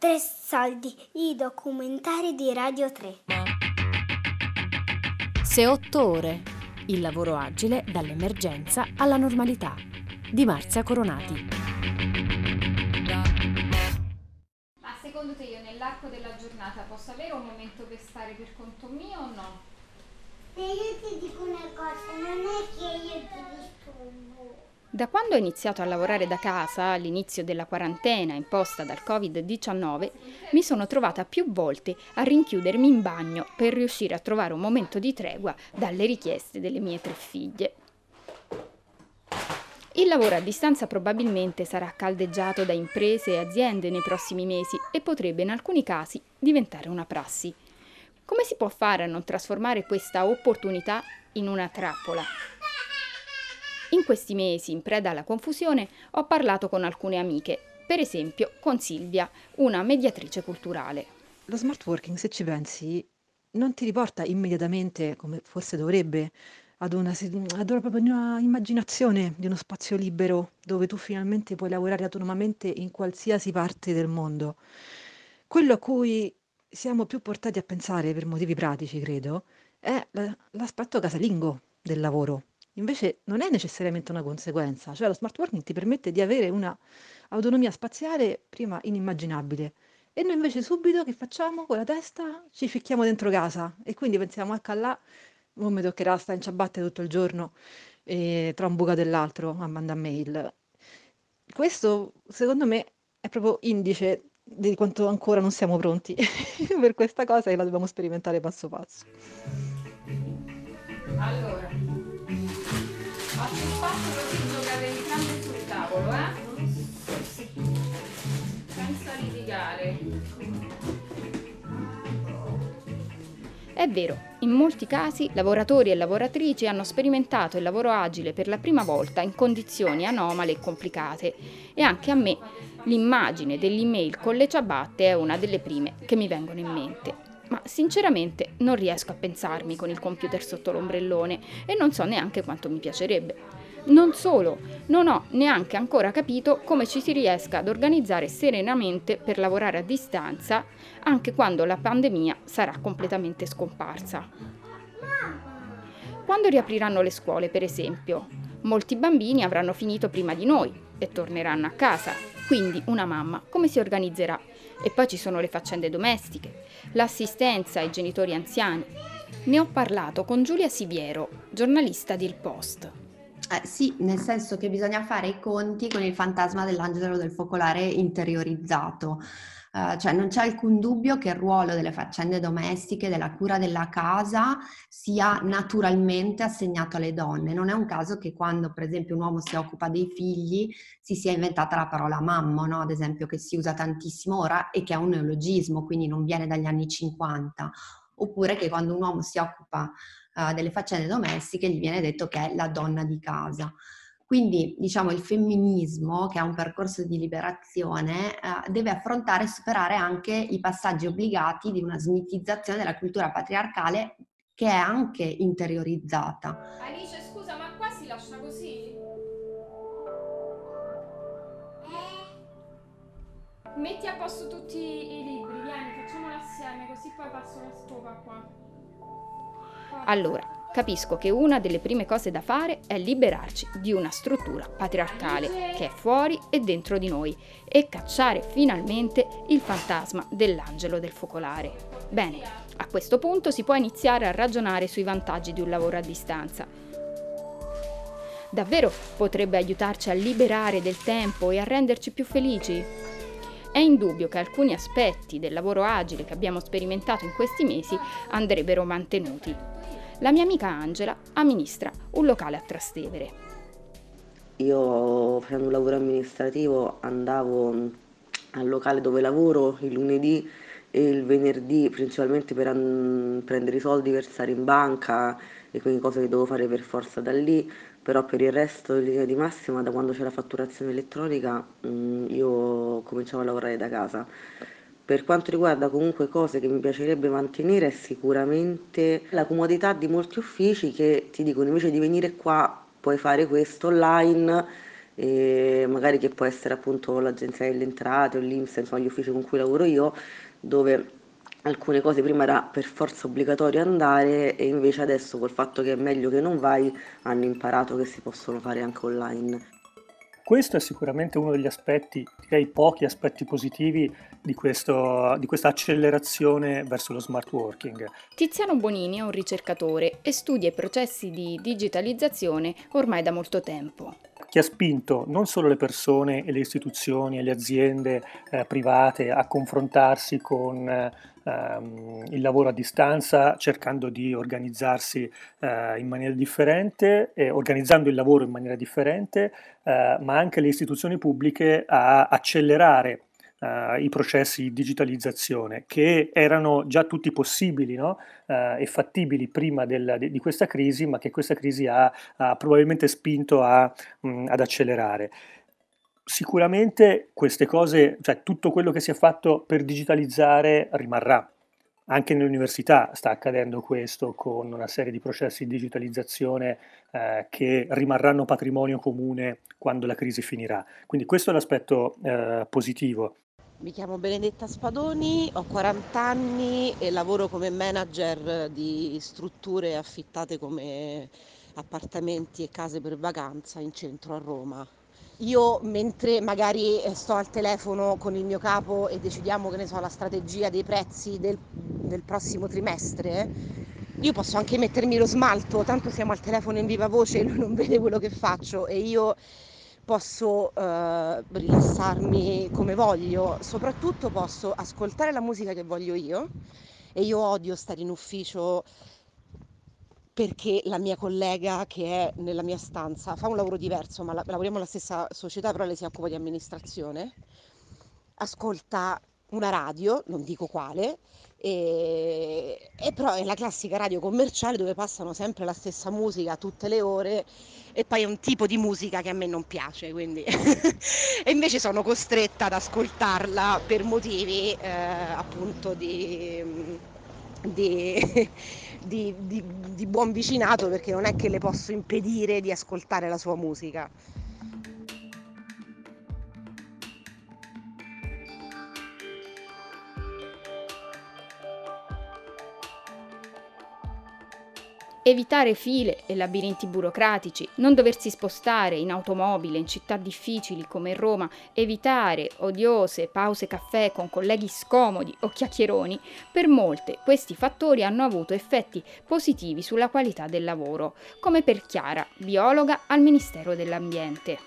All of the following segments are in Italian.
Tre soldi, i documentari di Radio 3. Se otto ore. Il lavoro agile dall'emergenza alla normalità. Di Marzia Coronati. Ma secondo te io nell'arco della giornata posso avere un momento per stare per conto mio o no? Se io ti dico una cosa, non è che io ti disturbo. Da quando ho iniziato a lavorare da casa all'inizio della quarantena imposta dal Covid-19, mi sono trovata più volte a rinchiudermi in bagno per riuscire a trovare un momento di tregua dalle richieste delle mie tre figlie. Il lavoro a distanza probabilmente sarà caldeggiato da imprese e aziende nei prossimi mesi e potrebbe in alcuni casi diventare una prassi. Come si può fare a non trasformare questa opportunità in una trappola? In questi mesi, in preda alla confusione, ho parlato con alcune amiche, per esempio con Silvia, una mediatrice culturale. Lo smart working, se ci pensi, non ti riporta immediatamente, come forse dovrebbe, ad una, ad una, una immaginazione di uno spazio libero dove tu finalmente puoi lavorare autonomamente in qualsiasi parte del mondo. Quello a cui siamo più portati a pensare per motivi pratici, credo, è l'aspetto casalingo del lavoro. Invece non è necessariamente una conseguenza, cioè lo smart working ti permette di avere una autonomia spaziale prima inimmaginabile. E noi invece subito che facciamo con la testa? Ci ficchiamo dentro casa e quindi pensiamo, ecco là, non mi toccherà stare in ciabatte tutto il giorno e tra un buco dell'altro a mandare mail. Questo secondo me è proprio indice di quanto ancora non siamo pronti per questa cosa e la dobbiamo sperimentare passo passo. Allora, spazio così giocate entrambe sul tavolo, eh? Senza litigare. È vero, in molti casi lavoratori e lavoratrici hanno sperimentato il lavoro agile per la prima volta in condizioni anomale e complicate e anche a me l'immagine dell'email con le ciabatte è una delle prime che mi vengono in mente. Ma sinceramente non riesco a pensarmi con il computer sotto l'ombrellone e non so neanche quanto mi piacerebbe. Non solo, non ho neanche ancora capito come ci si riesca ad organizzare serenamente per lavorare a distanza anche quando la pandemia sarà completamente scomparsa. Quando riapriranno le scuole, per esempio, molti bambini avranno finito prima di noi e torneranno a casa. Quindi una mamma come si organizzerà? E poi ci sono le faccende domestiche, l'assistenza ai genitori anziani. Ne ho parlato con Giulia Siviero, giornalista di Il Post. Eh, sì, nel senso che bisogna fare i conti con il fantasma dell'angelo del focolare interiorizzato. Uh, cioè non c'è alcun dubbio che il ruolo delle faccende domestiche, della cura della casa sia naturalmente assegnato alle donne. Non è un caso che quando per esempio un uomo si occupa dei figli si sia inventata la parola mammo, no? ad esempio che si usa tantissimo ora e che è un neologismo, quindi non viene dagli anni 50. Oppure che quando un uomo si occupa uh, delle faccende domestiche gli viene detto che è la donna di casa. Quindi diciamo il femminismo, che è un percorso di liberazione, eh, deve affrontare e superare anche i passaggi obbligati di una smitizzazione della cultura patriarcale che è anche interiorizzata. Alice, scusa, ma qua si lascia così? Metti a posto tutti i libri, vieni, facciamolo assieme, così poi passo la scopa qua. Allora, capisco che una delle prime cose da fare è liberarci di una struttura patriarcale che è fuori e dentro di noi e cacciare finalmente il fantasma dell'angelo del focolare. Bene, a questo punto si può iniziare a ragionare sui vantaggi di un lavoro a distanza. Davvero potrebbe aiutarci a liberare del tempo e a renderci più felici? È indubbio che alcuni aspetti del lavoro agile che abbiamo sperimentato in questi mesi andrebbero mantenuti, la mia amica Angela amministra un locale a Trastevere. Io facendo un lavoro amministrativo andavo al locale dove lavoro il lunedì e il venerdì principalmente per an- prendere i soldi per stare in banca e quindi cose che devo fare per forza da lì, però per il resto in linea di massima da quando c'è la fatturazione elettronica mh, mm, io cominciavo a lavorare da casa. Per quanto riguarda comunque cose che mi piacerebbe mantenere è sicuramente la comodità di molti uffici che ti dicono invece di venire qua puoi fare questo online magari che può essere appunto l'agenzia delle entrate o l'Inps, insomma gli uffici con cui lavoro io, dove alcune cose prima era per forza obbligatorio andare e invece adesso col fatto che è meglio che non vai hanno imparato che si possono fare anche online. Questo è sicuramente uno degli aspetti, direi pochi aspetti positivi di, questo, di questa accelerazione verso lo smart working. Tiziano Bonini è un ricercatore e studia i processi di digitalizzazione ormai da molto tempo che ha spinto non solo le persone e le istituzioni e le aziende eh, private a confrontarsi con eh, il lavoro a distanza cercando di organizzarsi eh, in maniera differente, eh, organizzando il lavoro in maniera differente, eh, ma anche le istituzioni pubbliche a accelerare Uh, i processi di digitalizzazione che erano già tutti possibili no? uh, e fattibili prima del, di, questa crisi, ma che questa crisi ha, ha probabilmente spinto a, mh, ad accelerare. Sicuramente queste cose, cioè tutto quello che si è fatto per digitalizzare rimarrà. Anche nell'università sta accadendo questo con una serie di processi di digitalizzazione eh, che rimarranno patrimonio comune quando la crisi finirà. Quindi questo è l'aspetto eh, positivo. Mi chiamo Benedetta Spadoni, ho 40 anni e lavoro come manager di strutture affittate come appartamenti e case per vacanza in centro a Roma. Io mentre magari eh, sto al telefono con il mio capo e decidiamo che ne so la strategia dei prezzi del, del prossimo trimestre, io posso anche mettermi lo smalto, tanto siamo al telefono in viva voce e lui non vede quello che faccio. E io posso eh, rilassarmi come voglio, soprattutto posso ascoltare la musica che voglio io e io odio stare in ufficio perché la mia collega che è nella mia stanza fa un lavoro diverso, ma la, lavoriamo nella stessa società, però lei si occupa di amministrazione, ascolta una radio, non dico quale, e, e, però è la classica radio commerciale dove passano sempre la stessa musica tutte le ore e poi è un tipo di musica che a me non piace, quindi e invece sono costretta ad ascoltarla per motivi eh, appunto di, di di, di, di buon vicinato perché non è che le posso impedire di ascoltare la sua musica. Evitare file e labirinti burocratici, non doversi spostare in automobile in città difficili come Roma, evitare odiose pause caffè con colleghi scomodi o chiacchieroni, per molte questi fattori hanno avuto effetti positivi sulla qualità del lavoro, come per Chiara, biologa al Ministero dell'Ambiente.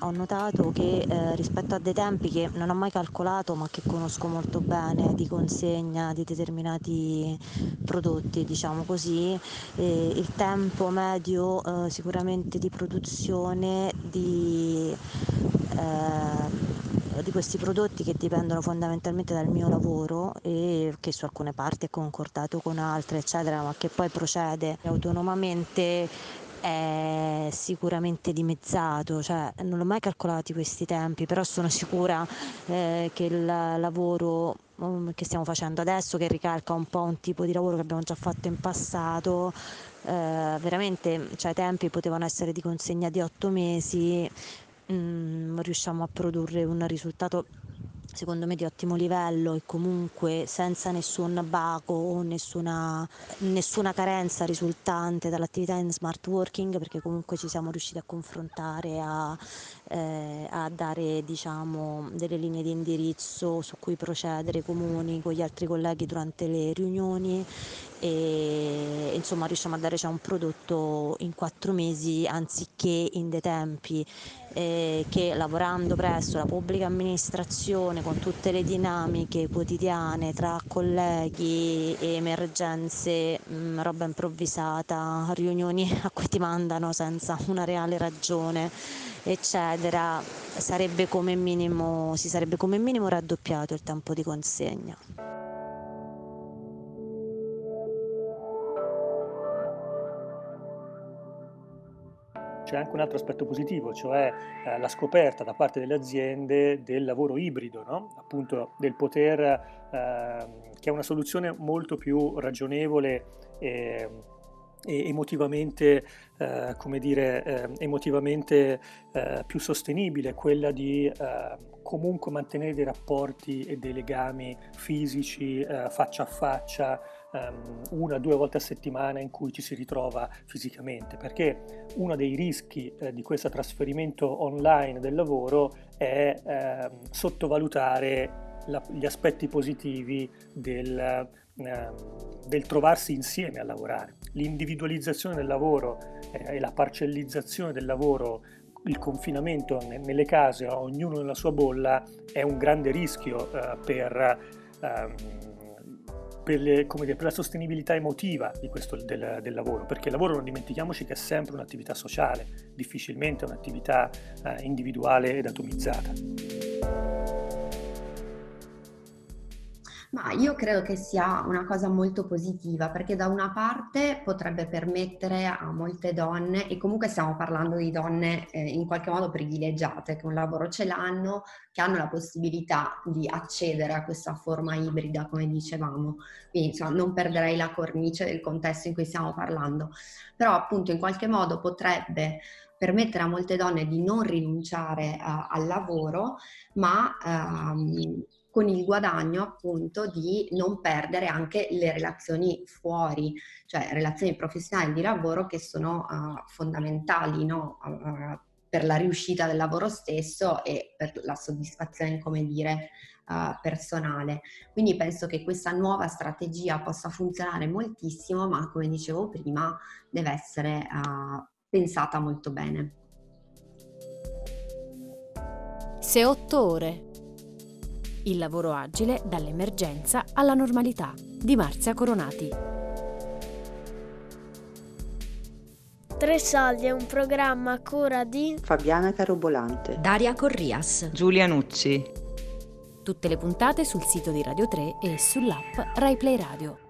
Ho notato che eh, rispetto a dei tempi che non ho mai calcolato ma che conosco molto bene di consegna di determinati prodotti, diciamo così, eh, il tempo medio eh, sicuramente di produzione di, eh, di questi prodotti che dipendono fondamentalmente dal mio lavoro e che su alcune parti è concordato con altre, eccetera, ma che poi procede autonomamente è sicuramente dimezzato, cioè non ho mai calcolato questi tempi, però sono sicura eh, che il lavoro um, che stiamo facendo adesso, che ricalca un po' un tipo di lavoro che abbiamo già fatto in passato, eh, veramente cioè, i tempi potevano essere di consegna di otto mesi, mm, riusciamo a produrre un risultato secondo me di ottimo livello e comunque senza nessun baco o nessuna, nessuna carenza risultante dall'attività in smart working perché comunque ci siamo riusciti a confrontare, a, eh, a dare diciamo, delle linee di indirizzo su cui procedere comuni con gli altri colleghi durante le riunioni e insomma riusciamo a dare cioè, un prodotto in quattro mesi anziché in dei tempi eh, che lavorando presso la pubblica amministrazione con tutte le dinamiche quotidiane tra colleghi emergenze, mh, mm, roba improvvisata, riunioni a cui ti mandano senza una reale ragione, eccetera, sarebbe come minimo, si sarebbe come minimo raddoppiato il tempo di consegna. C'è anche un altro aspetto positivo, cioè eh, la scoperta da parte delle aziende del lavoro ibrido, no? appunto del poter, eh, che è una soluzione molto più ragionevole e, emotivamente, eh, come dire, eh, emotivamente eh, più sostenibile, quella di eh, comunque mantenere dei rapporti e dei legami fisici eh, faccia a faccia, um, una o due volte a settimana in cui ci si ritrova fisicamente, perché uno dei rischi eh, di questo trasferimento online del lavoro è eh, sottovalutare gli aspetti positivi del, eh, del, trovarsi insieme a lavorare. L'individualizzazione del lavoro eh, e la parcellizzazione del lavoro il confinamento nelle case, ognuno nella sua bolla, è un grande rischio eh, per, ehm, per, le, dire, per, la sostenibilità emotiva questo, del, del, lavoro, perché il lavoro non dimentichiamoci che è sempre un'attività sociale, difficilmente un'attività eh, individuale ed atomizzata. Ma io credo che sia una cosa molto positiva perché da una parte potrebbe permettere a molte donne, e comunque stiamo parlando di donne eh, in qualche modo privilegiate, che un lavoro ce l'hanno, che hanno la possibilità di accedere a questa forma ibrida, come dicevamo. Quindi insomma, non perderei la cornice del contesto in cui stiamo parlando, però appunto in qualche modo potrebbe permettere a molte donne di non rinunciare uh, al lavoro, ma uh, con il guadagno appunto di non perdere anche le relazioni fuori, cioè relazioni professionali di lavoro che sono uh, fondamentali no? uh, per la riuscita del lavoro stesso e per la soddisfazione, come dire, uh, personale. Quindi penso che questa nuova strategia possa funzionare moltissimo, ma come dicevo prima, deve essere pensata molto bene. Se otto ore il lavoro agile dall'emergenza alla normalità di Marzia Coronati. Tre soldi è un programma a cura di Fabiana Carobolante, Daria Corrias, Giulia Nucci. Tutte le puntate sul sito di Radio 3 e sull'app RaiPlay Radio.